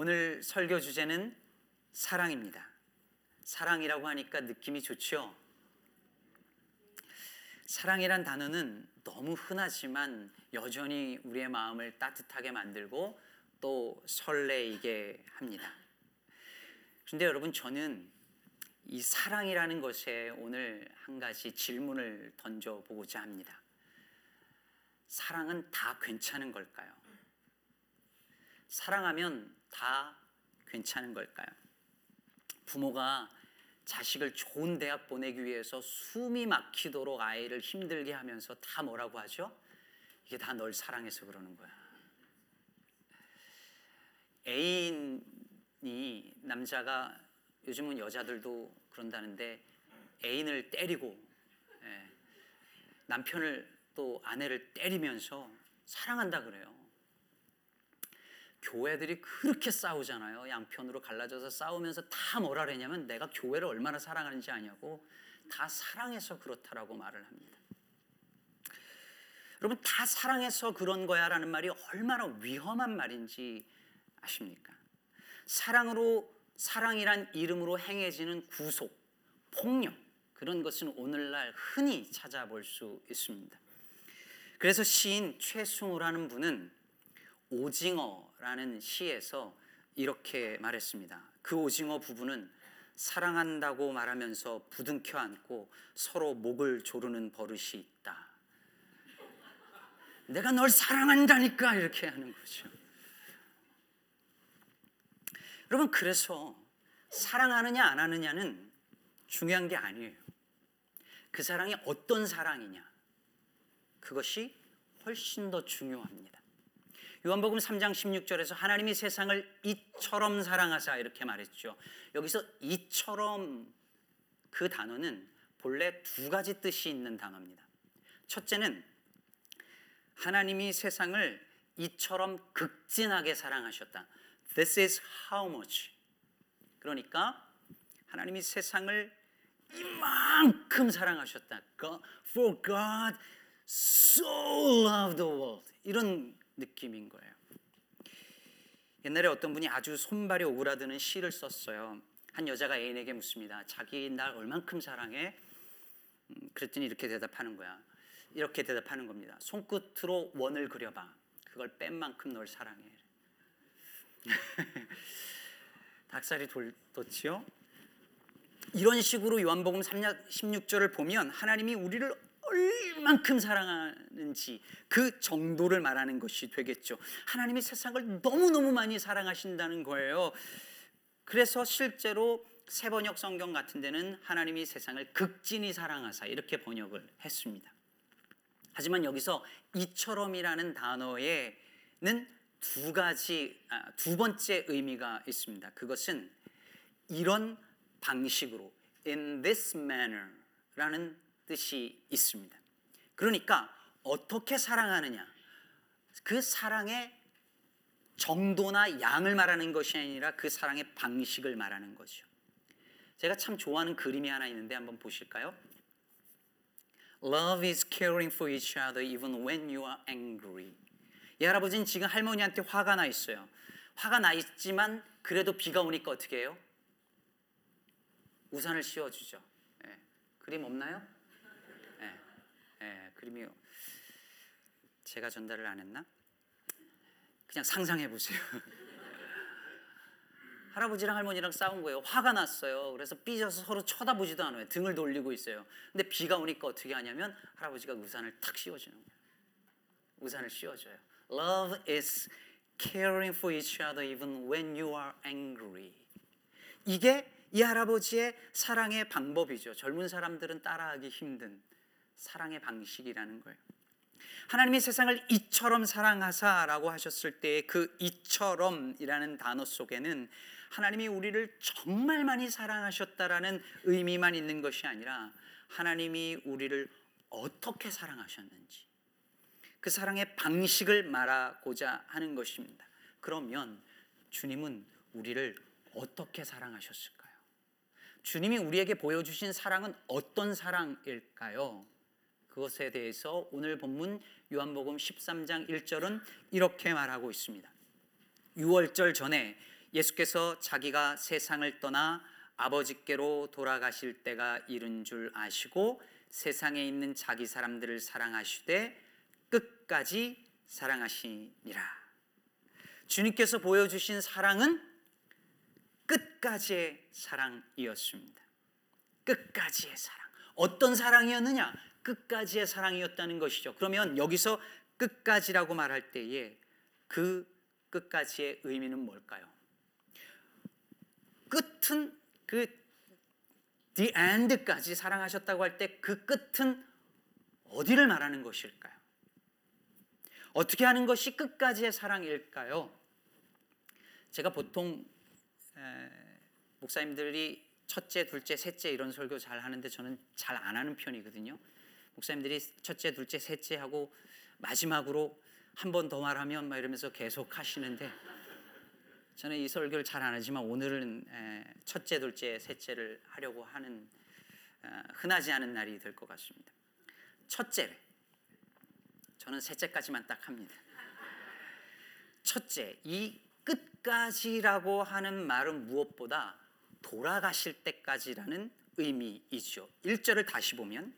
오늘 설교 주제는 사랑입니다. 사랑이라고 하니까 느낌이 좋죠? 사랑이란 단어는 너무 흔하지만 여전히 우리의 마음을 따뜻하게 만들고 또 설레이게 합니다. 그런데 여러분 저는 이 사랑이라는 것에 오늘 한 가지 질문을 던져 보고자 합니다. 사랑은 다 괜찮은 걸까요? 사랑하면 다 괜찮은 걸까요? 부모가 자식을 좋은 대학 보내기 위해서 숨이 막히도록 아이를 힘들게 하면서 다 뭐라고 하죠? 이게 다 널 사랑해서 그러는 거야. 애인이 남자가 요즘은 여자들도 그런다는데 애인을 때리고 예, 남편을 또 아내를 때리면서 사랑한다 그래요. 교회들이 그렇게 싸우잖아요. 양편으로 갈라져서 싸우면서 다 뭐라 그러냐면 내가 교회를 얼마나 사랑하는지 아냐고 다 사랑해서 그렇다라고 말을 합니다. 여러분 다 사랑해서 그런 거야라는 말이 얼마나 위험한 말인지 아십니까? 사랑으로 사랑이란 이름으로 행해지는 구속, 폭력 그런 것은 오늘날 흔히 찾아볼 수 있습니다. 그래서 시인 최승우라는 분은 오징어라는 시에서 이렇게 말했습니다. 그 오징어 부부는 사랑한다고 말하면서 부둥켜 안고 서로 목을 조르는 버릇이 있다. 내가 널 사랑한다니까 이렇게 하는 거죠. 여러분 그래서 사랑하느냐 안 하느냐는 중요한 게 아니에요. 그 사랑이 어떤 사랑이냐 그것이 훨씬 더 중요합니다. 요한복음 3장 16절에서 하나님이 세상을 이처럼 사랑하사 이렇게 말했죠. 여기서 이처럼 그 단어는 본래 두 가지 뜻이 있는 단어입니다. 첫째는 하나님이 세상을 이처럼 극진하게 사랑하셨다. This is how much. 그러니까 하나님이 세상을 이만큼 사랑하셨다. For God so loved the world. 이런 느낌인 거예요. 옛날에 어떤 분이 아주 손발이 오그라드는 시를 썼어요. 한 여자가 애인에게 묻습니다. 자기 날 얼만큼 사랑해? 음, 그랬더니 이렇게 대답하는 거야. 이렇게 대답하는 겁니다. 손끝으로 원을 그려봐. 그걸 뺀 만큼 널 사랑해. 닭살이 돋지요? 이런 식으로 요한복음 16절을 보면 하나님이 우리를 얼만큼 사랑하는지 그 정도를 말하는 것이 되겠죠. 하나님이 세상을 너무너무 많이 사랑하신다는 거예요. 그래서 실제로 세 번역 성경 같은 데는 하나님이 세상을 극진히 사랑하사 이렇게 번역을 했습니다. 하지만 여기서 이처럼이라는 단어에는 두 가지 아, 두 번째 의미가 있습니다. 그것은 이런 방식으로 in this manner라는 뜻이 있습니다. 그러니까 어떻게 사랑하느냐 그 사랑의 정도나 양을 말하는 것이 아니라 그 사랑의 방식을 말하는 거죠. 제가 참 좋아하는 그림이 하나 있는데 한번 보실까요? Love is caring for each other even when you are angry. 이 할아버지는 지금 할머니한테 화가 나 있어요. 화가 나 있지만 그래도 비가 오니까 어떻게 해요? 우산을 씌워주죠. 예. 그림 없나요? 예. 예. 그림이 제가 전달을 안 했나? 그냥 상상해 보세요. 할아버지랑 할머니랑 싸운 거예요. 화가 났어요. 그래서 삐져서 서로 쳐다보지도 않아요. 등을 돌리고 있어요. 근데 비가 오니까 어떻게 하냐면 할아버지가 우산을 탁 씌워주는 거예요. 우산을 씌워줘요. Love is caring for each other even when you are angry. 이게 이 할아버지의 사랑의 방법이죠. 젊은 사람들은 따라하기 힘든 사랑의 방식이라는 거예요. 하나님이 세상을 이처럼 사랑하사라고 하셨을 때 그 이처럼이라는 단어 속에는 하나님이 우리를 정말 많이 사랑하셨다라는 의미만 있는 것이 아니라 하나님이 우리를 어떻게 사랑하셨는지 그 사랑의 방식을 말하고자 하는 것입니다. 그러면 주님은 우리를 어떻게 사랑하셨을까요? 주님이 우리에게 보여주신 사랑은 어떤 사랑일까요? 그것에 대해서 오늘 본문 요한복음 13장 1절은 이렇게 말하고 있습니다. 6월절 전에 예수께서 자기가 세상을 떠나 아버지께로 돌아가실 때가 이른 줄 아시고 세상에 있는 자기 사람들을 사랑하시되 끝까지 사랑하시니라. 주님께서 보여주신 사랑은 끝까지의 사랑이었습니다. 끝까지의 사랑. 어떤 사랑이었느냐? 끝까지의 사랑이었다는 것이죠. 그러면 여기서 끝까지라고 말할 때에 그 끝까지의 의미는 뭘까요? 끝은 그 the end까지 사랑하셨다고 할 때 그 끝은 어디를 말하는 것일까요? 어떻게 하는 것이 끝까지의 사랑일까요? 제가 보통 에, 목사님들이 첫째, 둘째, 셋째 이런 설교 잘 하는데 저는 잘 안 하는 편이거든요. 목사님들이 첫째, 둘째, 셋째 하고 마지막으로 한 번 더 말하면 막 이러면서 계속 하시는데 저는 이 설교를 잘 안 하지만 오늘은 첫째, 둘째, 셋째를 하려고 하는 어, 흔하지 않은 날이 될 것 같습니다. 첫째, 저는 셋째까지만 딱 합니다. 첫째, 이 끝까지라고 하는 말은 무엇보다 돌아가실 때까지라는 의미이죠. 1절을 다시 보면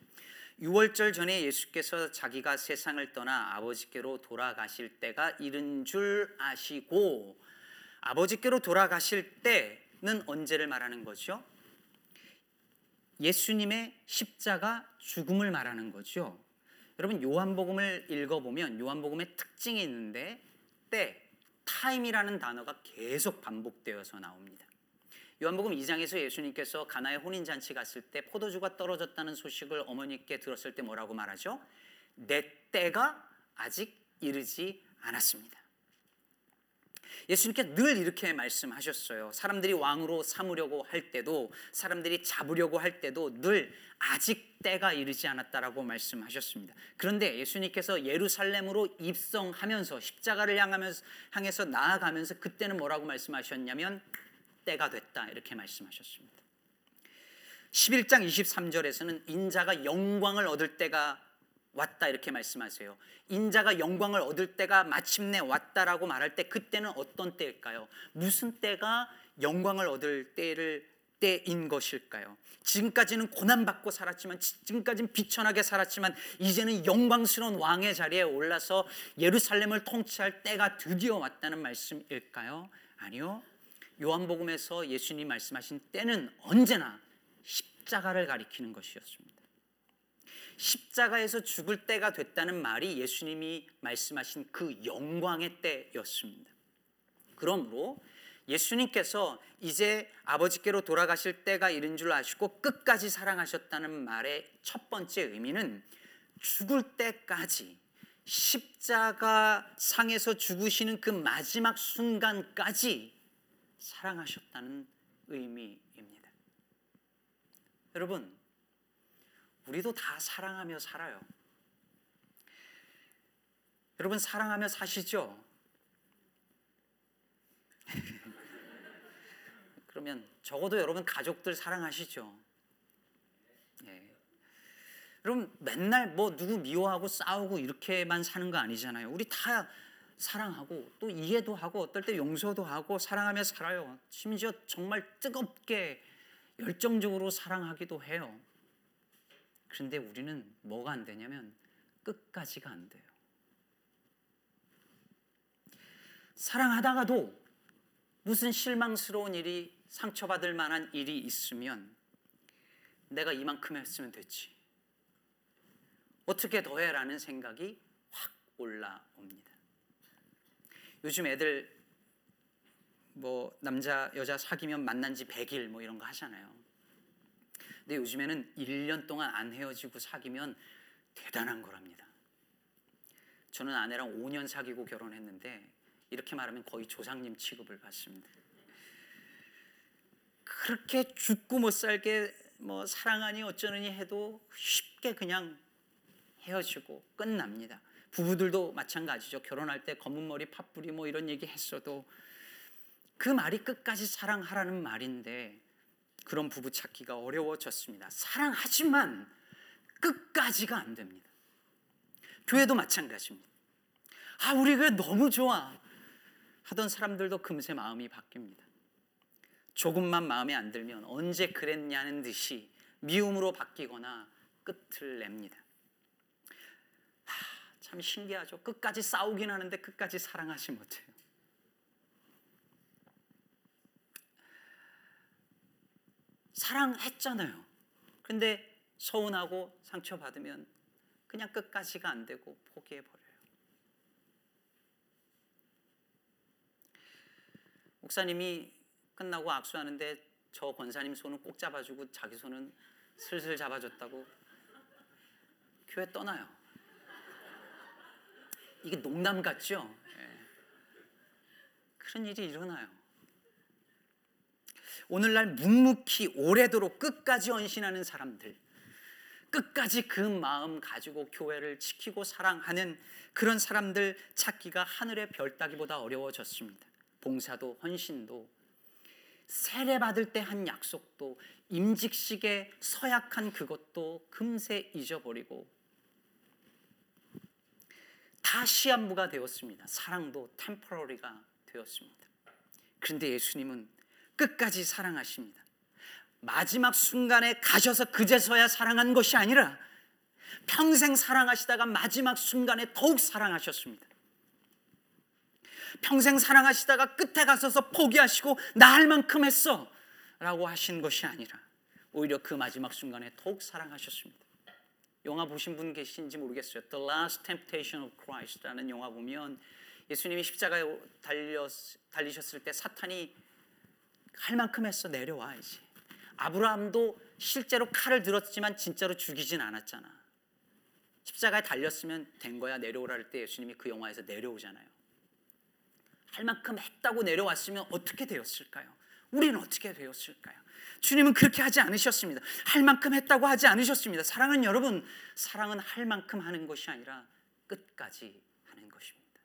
6월절 전에 예수께서 자기가 세상을 떠나 아버지께로 돌아가실 때가 이른 줄 아시고 아버지께로 돌아가실 때는 언제를 말하는 거죠? 예수님의 십자가 죽음을 말하는 거죠. 여러분 요한복음을 읽어보면 요한복음의 특징이 있는데 때, 타임이라는 단어가 계속 반복되어서 나옵니다. 요한복음 2장에서 예수님께서 가나의 혼인 잔치 갔을 때 포도주가 떨어졌다는 소식을 어머니께 들었을 때 뭐라고 말하죠? 내 때가 아직 이르지 않았습니다. 예수님께 늘 이렇게 말씀하셨어요. 사람들이 왕으로 삼으려고 할 때도 사람들이 잡으려고 할 때도 늘 아직 때가 이르지 않았다라고 말씀하셨습니다. 그런데 예수님께서 예루살렘으로 입성하면서 십자가를 향하면서 향해서 나아가면서 그때는 뭐라고 말씀하셨냐면 때가 됐다 이렇게 말씀하셨습니다. 11장 23절에서는 인자가 영광을 얻을 때가 왔다 이렇게 말씀하세요. 인자가 영광을 얻을 때가 마침내 왔다라고 말할 때 그때는 어떤 때일까요? 무슨 때가 영광을 얻을 때를 때인 것일까요? 지금까지는 고난받고 살았지만 지금까지는 비천하게 살았지만 이제는 영광스러운 왕의 자리에 올라서 예루살렘을 통치할 때가 드디어 왔다는 말씀일까요? 아니요. 요한복음에서 예수님 말씀하신 때는 언제나 십자가를 가리키는 것이었습니다. 십자가에서 죽을 때가 됐다는 말이 예수님이 말씀하신 그 영광의 때였습니다. 그러므로 예수님께서 이제 아버지께로 돌아가실 때가 이른 줄 아시고 끝까지 사랑하셨다는 말의 첫 번째 의미는 죽을 때까지 십자가 상에서 죽으시는 그 마지막 순간까지 사랑하셨다는 의미입니다. 여러분, 우리도 다 사랑하며 살아요. 여러분 사랑하며 사시죠? 그러면 적어도 여러분 가족들 사랑하시죠? 예. 여러분 맨날 뭐 누구 미워하고 싸우고 이렇게만 사는 거 아니잖아요. 우리 다 사랑하고 또 이해도 하고 어떨 때 용서도 하고 사랑하며 살아요. 심지어 정말 뜨겁게 열정적으로 사랑하기도 해요. 그런데 우리는 뭐가 안 되냐면 끝까지가 안 돼요. 사랑하다가도 무슨 실망스러운 일이 상처받을 만한 일이 있으면 내가 이만큼 했으면 됐지. 어떻게 더해라는 생각이 확 올라옵니다. 요즘 애들 뭐 남자 여자 사귀면 만난 지 100일 뭐 이런 거 하잖아요. 근데 요즘에는 1년 동안 안 헤어지고 사귀면 대단한 거랍니다. 저는 아내랑 5년 사귀고 결혼했는데 이렇게 말하면 거의 조상님 취급을 받습니다. 그렇게 죽고 못 살게 뭐 사랑하니 어쩌느니 해도 쉽게 그냥 헤어지고 끝납니다. 부부들도 마찬가지죠. 결혼할 때 검은 머리 팥뿌리 뭐 이런 얘기 했어도 그 말이 끝까지 사랑하라는 말인데 그런 부부 찾기가 어려워졌습니다. 사랑하지만 끝까지가 안 됩니다. 교회도 마찬가지입니다. 아, 우리 교회 너무 좋아. 하던 사람들도 금세 마음이 바뀝니다. 조금만 마음에 안 들면 언제 그랬냐는 듯이 미움으로 바뀌거나 끝을 냅니다. 하, 참 신기하죠. 끝까지 싸우긴 하는데 끝까지 사랑하지 못해요. 사랑했잖아요. 근데 서운하고 상처받으면 그냥 끝까지가 안 되고 포기해 버려요. 목사님이 끝나고 악수하는데 저 권사님 손은 꼭 잡아주고 자기 손은 슬슬 잡아줬다고 교회 떠나요. 이게 농담 같죠? 예. 그런 일이 일어나요. 오늘날 묵묵히 오래도록 끝까지 헌신하는 사람들, 끝까지 그 마음 가지고 교회를 지키고 사랑하는 그런 사람들 찾기가 하늘의 별 따기보다 어려워졌습니다. 봉사도 헌신도 세례 받을 때 한 약속도 임직식에 서약한 그것도 금세 잊어버리고 다 시한부가 되었습니다. 사랑도 템퍼러리가 되었습니다. 그런데 예수님은 끝까지 사랑하십니다. 마지막 순간에 가셔서 그제서야 사랑한 것이 아니라 평생 사랑하시다가 마지막 순간에 더욱 사랑하셨습니다. 평생 사랑하시다가 끝에 가서서 포기하시고 나 할 만큼 했어 라고 하신 것이 아니라 오히려 그 마지막 순간에 더욱 사랑하셨습니다. 영화 보신 분 계신지 모르겠어요. The Last Temptation of Christ라는 영화 보면 예수님이 십자가에 달려, 달리셨을 때 사탄이 할 만큼 했어 내려와야지. 아브라함도 실제로 칼을 들었지만 진짜로 죽이진 않았잖아. 십자가에 달렸으면 된 거야 내려오라 할 때 예수님이 그 영화에서 내려오잖아요. 할 만큼 했다고 내려왔으면 어떻게 되었을까요? 우리는 어떻게 되었을까요? 주님은 그렇게 하지 않으셨습니다. 할 만큼 했다고 하지 않으셨습니다. 사랑은 여러분, 사랑은 할 만큼 하는 것이 아니라 끝까지 하는 것입니다.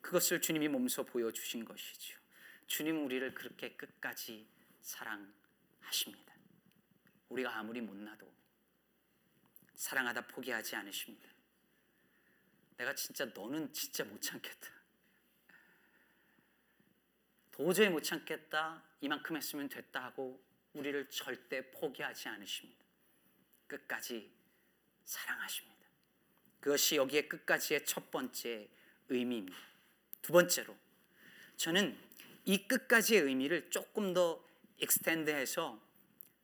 그것을 주님이 몸소 보여주신 것이죠. 주님 우리를 그렇게 끝까지 사랑하십니다. 우리가 아무리 못나도 사랑하다 포기하지 않으십니다. 내가 진짜 너는 진짜 못 참겠다. 도저히 못 참겠다. 이만큼 했으면 됐다 하고 우리를 절대 포기하지 않으십니다. 끝까지 사랑하십니다. 그것이 여기에 끝까지의 첫 번째 의미입니다. 두 번째로 저는 이 끝까지의 의미를 조금 더 익스텐드해서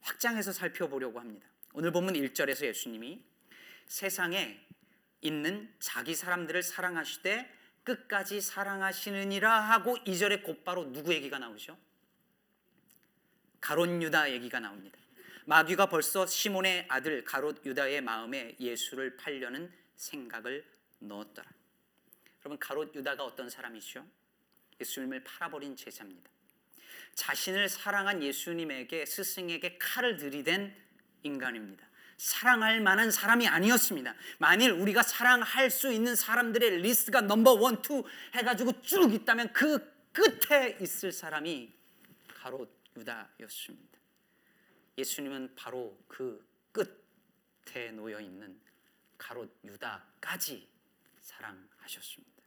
확장해서 살펴보려고 합니다. 오늘 본문 1절에서 예수님이 세상에 있는 자기 사람들을 사랑하시되 끝까지 사랑하시느니라 하고 2절에 곧바로 누구 얘기가 나오죠? 가롯 유다 얘기가 나옵니다. 마귀가 벌써 시몬의 아들 가롯 유다의 마음에 예수를 팔려는 생각을 넣었더라. 여러분 가롯 유다가 어떤 사람이죠? 예수님을 팔아버린 제자입니다. 자신을 사랑한 예수님에게 스승에게 칼을 들이댄 인간입니다. 사랑할 만한 사람이 아니었습니다. 만일 우리가 사랑할 수 있는 사람들의 리스트가 number one, two 해가지고 쭉 있다면 그 끝에 있을 사람이 가롯 유다였습니다. 예수님은 바로 그 끝에 놓여 있는 가롯 유다까지 사랑하셨습니다.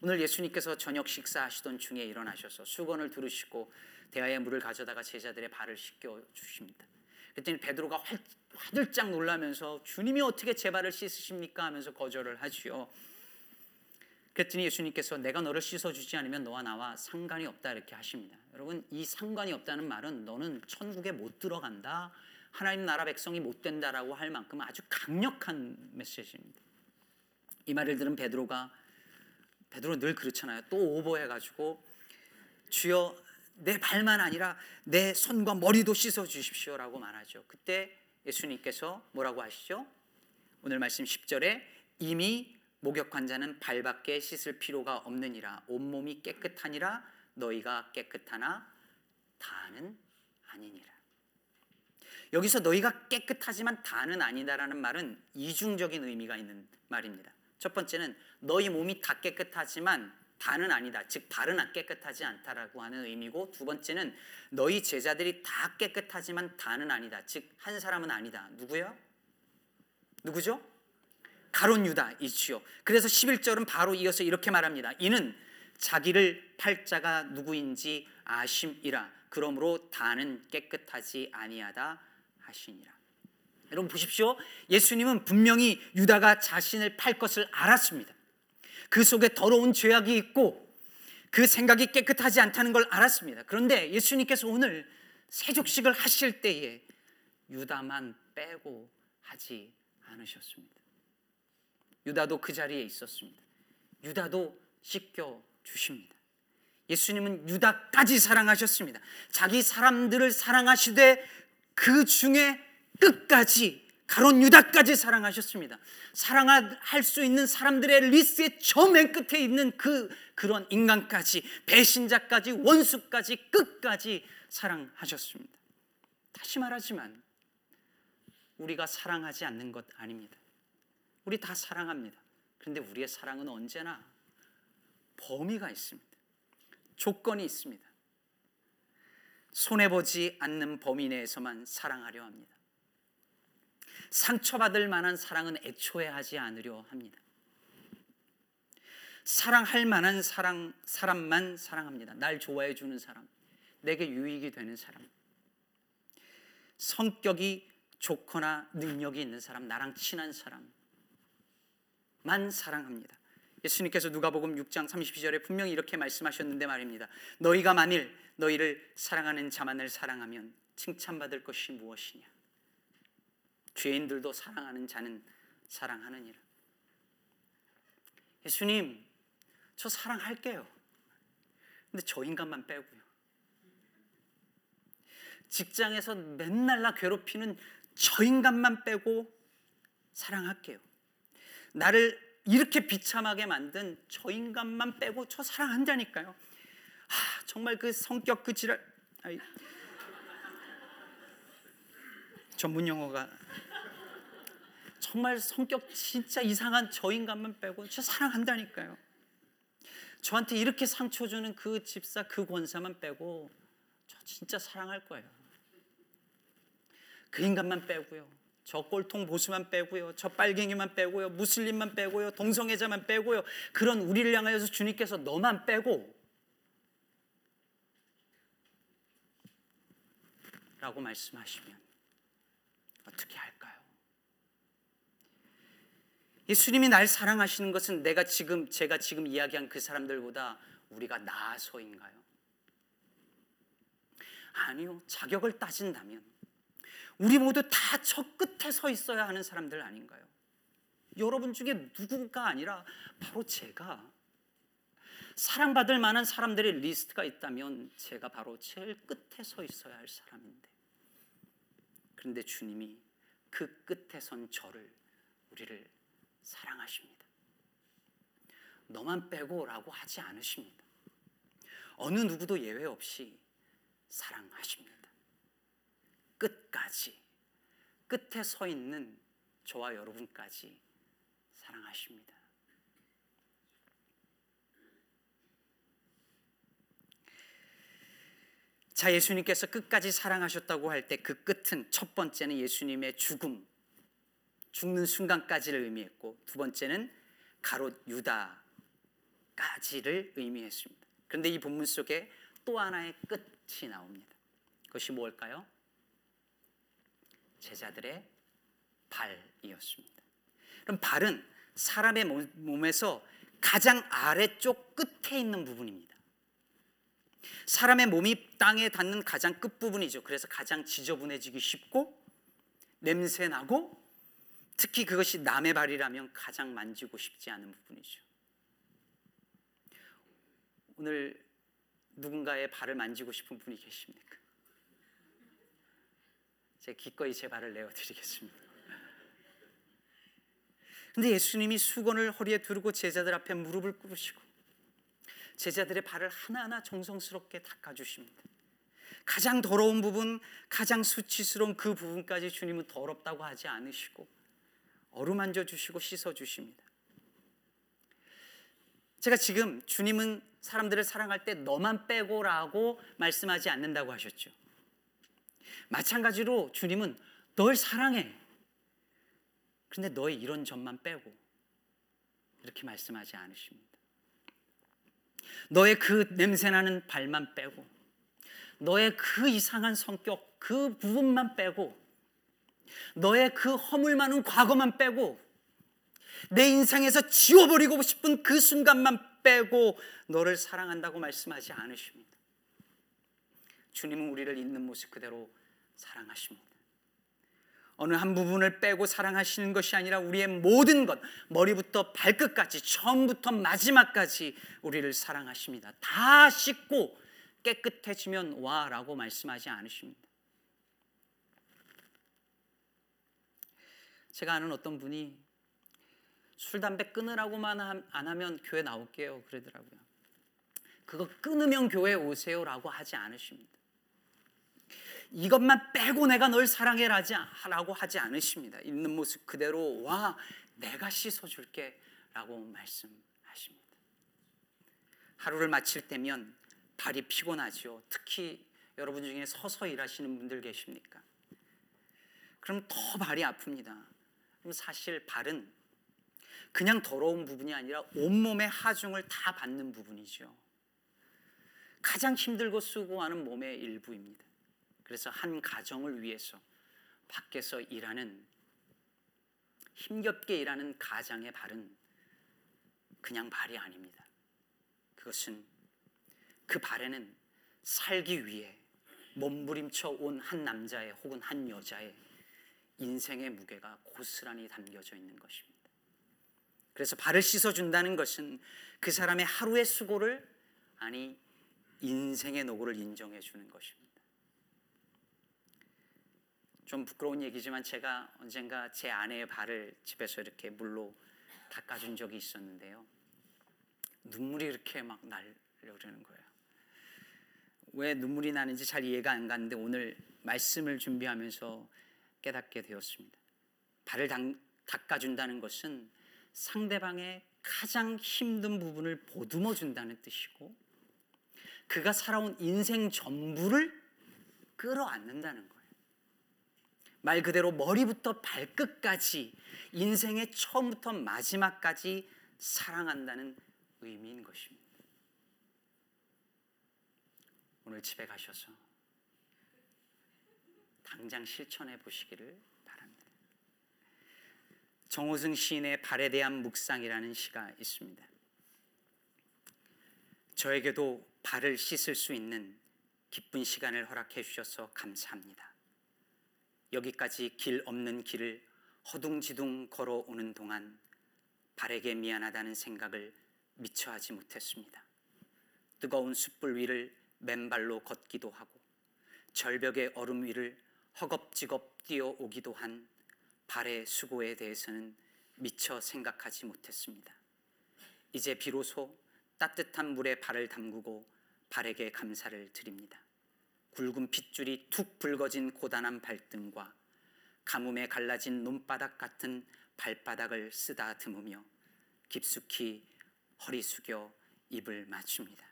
오늘 예수님께서 저녁 식사하시던 중에 일어나셔서 수건을 두르시고 대야에 물을 가져다가 제자들의 발을 씻겨 주십니다. 그랬더니 베드로가 화들짝 놀라면서 주님이 어떻게 제 발을 씻으십니까 하면서 거절을 하지요. 그랬더니 예수님께서 내가 너를 씻어주지 않으면 너와 나와 상관이 없다 이렇게 하십니다. 여러분 이 상관이 없다는 말은 너는 천국에 못 들어간다. 하나님 나라 백성이 못 된다라고 할 만큼 아주 강력한 메시지입니다. 이 말을 들은 베드로가 베드로 늘 그렇잖아요. 또 오버해 가지고 주여 내 발만 아니라 내 손과 머리도 씻어 주십시오라고 말하죠. 그때 예수님께서 뭐라고 하시죠? 오늘 말씀 10절에 이미 목욕 환자는 발밖에 씻을 필요가 없느니라 온몸이 깨끗하니라 너희가 깨끗하나 다는 아니니라. 여기서 너희가 깨끗하지만 다는 아니다라는 말은 이중적인 의미가 있는 말입니다. 첫 번째는 너희 몸이 다 깨끗하지만 다는 아니다. 즉 발은 깨끗하지 않다라고 하는 의미고 두 번째는 너희 제자들이 다 깨끗하지만 다는 아니다. 즉 한 사람은 아니다. 누구요? 누구죠? 가론 유다이지요. 그래서 11절은 바로 이어서 이렇게 말합니다. 이는 자기를 팔자가 누구인지 아심이라 그러므로 다는 깨끗하지 아니하다 하시니라. 여러분 보십시오. 예수님은 분명히 유다가 자신을 팔 것을 알았습니다. 그 속에 더러운 죄악이 있고 그 생각이 깨끗하지 않다는 걸 알았습니다. 그런데 예수님께서 오늘 세족식을 하실 때에 유다만 빼고 하지 않으셨습니다. 유다도 그 자리에 있었습니다. 유다도 씻겨 주십니다. 예수님은 유다까지 사랑하셨습니다. 자기 사람들을 사랑하시되 그 중에 끝까지 가론 유다까지 사랑하셨습니다. 사랑할 수 있는 사람들의 리스트의 저 맨 끝에 있는 그 그런 인간까지 배신자까지 원수까지 끝까지 사랑하셨습니다. 다시 말하지만 우리가 사랑하지 않는 것 아닙니다. 우리 다 사랑합니다. 그런데 우리의 사랑은 언제나 범위가 있습니다. 조건이 있습니다. 손해보지 않는 범위 내에서만 사랑하려 합니다. 상처받을 만한 사랑은 애초에 하지 않으려 합니다. 사랑할 만한 사랑, 사람만 사랑합니다. 날 좋아해 주는 사람, 내게 유익이 되는 사람, 성격이 좋거나 능력이 있는 사람, 나랑 친한 사람만 사랑합니다. 예수님께서 누가복음 6장 32절에 분명히 이렇게 말씀하셨는데 말입니다. 너희가 만일 너희를 사랑하는 자만을 사랑하면 칭찬받을 것이 무엇이냐? 죄인들도 사랑하는 자는 사랑하느니라. 예수님, 저 사랑할게요. 근데 저 인간만 빼고요. 직장에서 맨날 나 괴롭히는 저 인간만 빼고 사랑할게요. 나를 이렇게 비참하게 만든 저 인간만 빼고 저 사랑한다니까요. 아, 정말 그 성격 그 지랄 아이, 전문 용어가 정말 성격 진짜 이상한 저 인간만 빼고 저 사랑한다니까요. 저한테 이렇게 상처 주는 그 집사 그 권사만 빼고 저 진짜 사랑할 거예요. 그 인간만 빼고요. 저 꼴통 보수만 빼고요. 저 빨갱이만 빼고요. 무슬림만 빼고요. 동성애자만 빼고요. 그런 우리를 향하여서 주님께서 너만 빼고 라고 말씀하시면 어떻게 할까요? 예수님이 날 사랑하시는 것은 내가 지금 제가 지금 이야기한 그 사람들보다 우리가 나아서인가요? 아니요. 자격을 따진다면 우리 모두 다 저 끝에 서 있어야 하는 사람들 아닌가요? 여러분 중에 누군가 아니라 바로 제가 사랑받을 만한 사람들의 리스트가 있다면 제가 바로 제일 끝에 서 있어야 할 사람인데 그런데 주님이 그 끝에 선 저를 우리를 사랑하십니다. 너만 빼고라고 하지 않으십니다. 어느 누구도 예외 없이 사랑하십니다. 끝까지 끝에 서 있는 저와 여러분까지 사랑하십니다. 자, 예수님께서 끝까지 사랑하셨다고 할 때 그 끝은 첫 번째는 예수님의 죽음, 죽는 순간까지를 의미했고 두 번째는 가롯 유다까지를 의미했습니다. 그런데 이 본문 속에 또 하나의 끝이 나옵니다. 그것이 뭘까요? 제자들의 발이었습니다. 그럼 발은 사람의 몸에서 가장 아래쪽 끝에 있는 부분입니다. 사람의 몸이 땅에 닿는 가장 끝 부분이죠. 그래서 가장 지저분해지기 쉽고 냄새 나고 특히 그것이 남의 발이라면 가장 만지고 싶지 않은 부분이죠. 오늘 누군가의 발을 만지고 싶은 분이 계십니까? 제가 기꺼이 제 발을 내어드리겠습니다. 근데 예수님이 수건을 허리에 두르고 제자들 앞에 무릎을 꿇으시고 제자들의 발을 하나하나 정성스럽게 닦아주십니다. 가장 더러운 부분, 가장 수치스러운 그 부분까지 주님은 더럽다고 하지 않으시고 어루만져 주시고 씻어 주십니다. 제가 지금 주님은 사람들을 사랑할 때 너만 빼고라고 말씀하지 않는다고 하셨죠. 마찬가지로 주님은 널 사랑해. 근데 너의 이런 점만 빼고 이렇게 말씀하지 않으십니다. 너의 그 냄새나는 발만 빼고 너의 그 이상한 성격 그 부분만 빼고 너의 그 허물 많은 과거만 빼고 내 인생에서 지워버리고 싶은 그 순간만 빼고 너를 사랑한다고 말씀하지 않으십니다. 주님은 우리를 있는 모습 그대로 사랑하십니다. 어느 한 부분을 빼고 사랑하시는 것이 아니라 우리의 모든 것, 머리부터 발끝까지, 처음부터 마지막까지 우리를 사랑하십니다. 다 씻고 깨끗해지면 와 라고 말씀하지 않으십니다. 제가 아는 어떤 분이 술, 담배 끊으라고만 안 하면 교회 나올게요. 그러더라고요. 그거 끊으면 교회 오세요라고 하지 않으십니다. 이것만 빼고 내가 널 사랑해라고 하지 않으십니다. 있는 모습 그대로 와 내가 씻어줄게 라고 말씀하십니다. 하루를 마칠 때면 발이 피곤하죠. 특히 여러분 중에 서서 일하시는 분들 계십니까? 그럼 더 발이 아픕니다. 사실 발은 그냥 더러운 부분이 아니라 온몸의 하중을 다 받는 부분이죠. 가장 힘들고 수고하는 몸의 일부입니다. 그래서 한 가정을 위해서 밖에서 일하는 힘겹게 일하는 가장의 발은 그냥 발이 아닙니다. 그것은 그 발에는 살기 위해 몸부림쳐 온 한 남자의 혹은 한 여자의 인생의 무게가 고스란히 담겨져 있는 것입니다. 그래서 발을 씻어준다는 것은 그 사람의 하루의 수고를 아니 인생의 노고를 인정해 주는 것입니다. 좀 부끄러운 얘기지만 제가 언젠가 제 아내의 발을 집에서 이렇게 물로 닦아준 적이 있었는데요. 눈물이 이렇게 막 날려오는 거예요. 왜 눈물이 나는지 잘 이해가 안 가는데 오늘 말씀을 준비하면서 깨닫게 되었습니다. 발을 닦아준다는 것은 상대방의 가장 힘든 부분을 보듬어 준다는 뜻이고 그가 살아온 인생 전부를 끌어안는다는 거예요. 말 그대로 머리부터 발끝까지 인생의 처음부터 마지막까지 사랑한다는 의미인 것입니다. 오늘 집에 가셔서 당장 실천해 보시기를 바랍니다. 정호승 시인의 발에 대한 묵상이라는 시가 있습니다. 저에게도 발을 씻을 수 있는 기쁜 시간을 허락해 주셔서 감사합니다. 여기까지 길 없는 길을 허둥지둥 걸어오는 동안 발에게 미안하다는 생각을 미처 하지 못했습니다. 뜨거운 숯불 위를 맨발로 걷기도 하고 절벽의 얼음 위를 허겁지겁 뛰어오기도 한 발의 수고에 대해서는 미처 생각하지 못했습니다. 이제 비로소 따뜻한 물에 발을 담그고 발에게 감사를 드립니다. 굵은 핏줄이 툭 붉어진 고단한 발등과 가뭄에 갈라진 눈바닥 같은 발바닥을 쓰다듬으며 깊숙이 허리 숙여 입을 맞춥니다.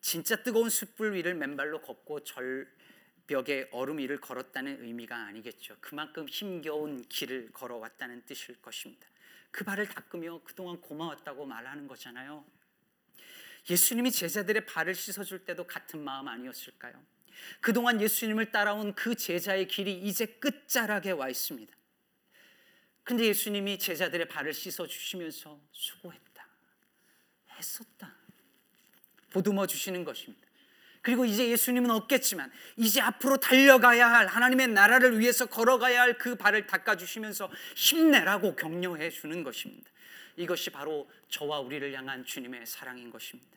진짜 뜨거운 숯불 위를 맨발로 걷고 절 벽에 얼음 위를 걸었다는 의미가 아니겠죠. 그만큼 힘겨운 길을 걸어왔다는 뜻일 것입니다. 그 발을 닦으며 그동안 고마웠다고 말하는 거잖아요. 예수님이 제자들의 발을 씻어줄 때도 같은 마음 아니었을까요? 그동안 예수님을 따라온 그 제자의 길이 이제 끝자락에 와 있습니다. 근데 예수님이 제자들의 발을 씻어주시면서 수고했다. 했었다. 보듬어 주시는 것입니다. 그리고 이제 예수님은 없겠지만 이제 앞으로 달려가야 할 하나님의 나라를 위해서 걸어가야 할 그 발을 닦아주시면서 힘내라고 격려해 주는 것입니다. 이것이 바로 저와 우리를 향한 주님의 사랑인 것입니다.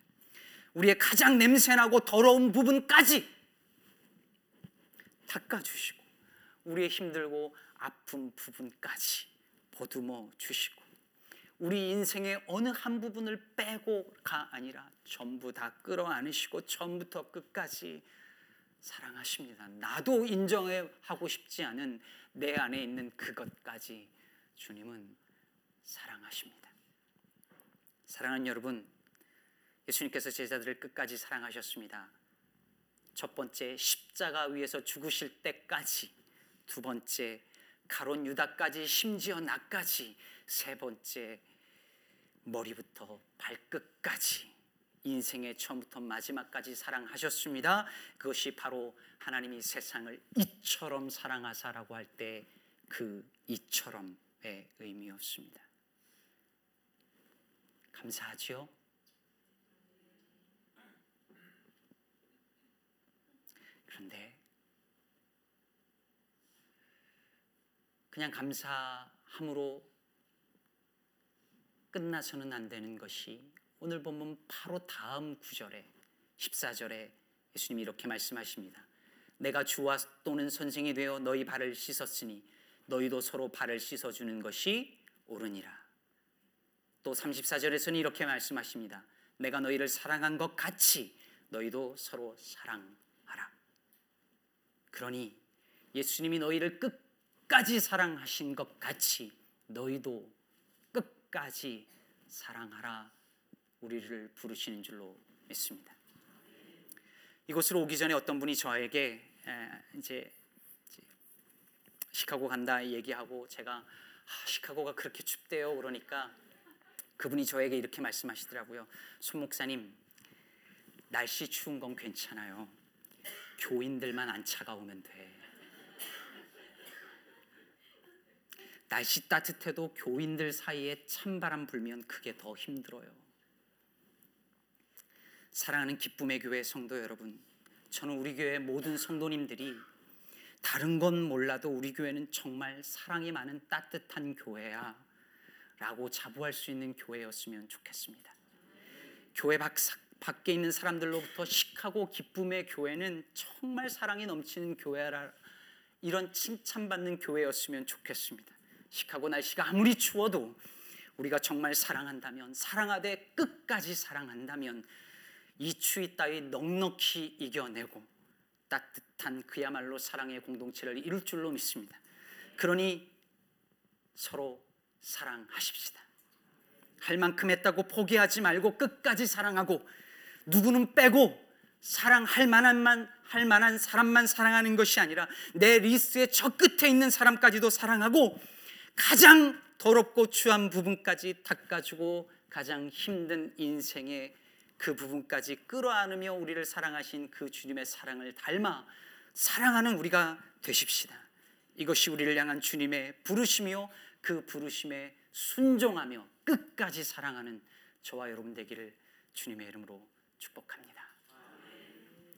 우리의 가장 냄새나고 더러운 부분까지 닦아주시고 우리의 힘들고 아픈 부분까지 보듬어 주시고 우리 인생의 어느 한 부분을 빼고가 아니라 전부 다 끌어안으시고 처음부터 끝까지 사랑하십니다. 나도 인정하고 싶지 않은 내 안에 있는 그것까지 주님은 사랑하십니다. 사랑하는 여러분, 예수님께서 제자들을 끝까지 사랑하셨습니다. 첫 번째 십자가 위에서 죽으실 때까지, 두 번째 가론 유다까지 심지어 나까지, 세 번째 머리부터 발끝까지 인생의 처음부터 마지막까지 사랑하셨습니다. 그것이 바로 하나님이 세상을 이처럼 사랑하사라고 할 때 그 이처럼의 의미였습니다. 감사하지요? 그런데 그냥 감사함으로 끝나서는 안 되는 것이 오늘 보면 바로 다음 구절에 14절에 예수님이 이렇게 말씀하십니다. 내가 주와 또는 선생이 되어 너희 발을 씻었으니 너희도 서로 발을 씻어 주는 것이 옳으니라. 또 34절에서는 이렇게 말씀하십니다. 내가 너희를 사랑한 것 같이 너희도 서로 사랑하라. 그러니 예수님이 너희를 끝까지 사랑하신 것 같이 너희도 끝까지 사랑하라. 우리를 부르시는 줄로 믿습니다. 이곳으로 오기 전에 어떤 분이 저에게 이제 시카고 간다 얘기하고 제가 아, 시카고가 그렇게 춥대요 그러니까 그분이 저에게 이렇게 말씀하시더라고요. 손 목사님 날씨 추운 건 괜찮아요. 교인들만 안 차가우면 돼. 날씨 따뜻해도 교인들 사이에 찬바람 불면 그게 더 힘들어요. 사랑하는 기쁨의 교회 성도 여러분, 저는 우리 교회 모든 성도님들이 다른 건 몰라도 우리 교회는 정말 사랑이 많은 따뜻한 교회야 라고 자부할 수 있는 교회였으면 좋겠습니다. 교회 밖, 밖에 있는 사람들로부터 시카고 기쁨의 교회는 정말 사랑이 넘치는 교회라 이런 칭찬받는 교회였으면 좋겠습니다. 시카고 날씨가 아무리 추워도 우리가 정말 사랑한다면 사랑하되 끝까지 사랑한다면 이 추위 따위 넉넉히 이겨내고 따뜻한 그야말로 사랑의 공동체를 이룰 줄로 믿습니다. 그러니 서로 사랑하십시다. 할 만큼 했다고 포기하지 말고 끝까지 사랑하고 누구는 빼고 사랑할 만한만 할 만한 사람만 사랑하는 것이 아니라 내 리스트의 저 끝에 있는 사람까지도 사랑하고 가장 더럽고 추한 부분까지 닦아주고 가장 힘든 인생의 그 부분까지 끌어안으며 우리를 사랑하신 그 주님의 사랑을 닮아 사랑하는 우리가 되십시다. 이것이 우리를 향한 주님의 부르심이요 그 부르심에 순종하며 끝까지 사랑하는 저와 여러분 되기를 주님의 이름으로 축복합니다.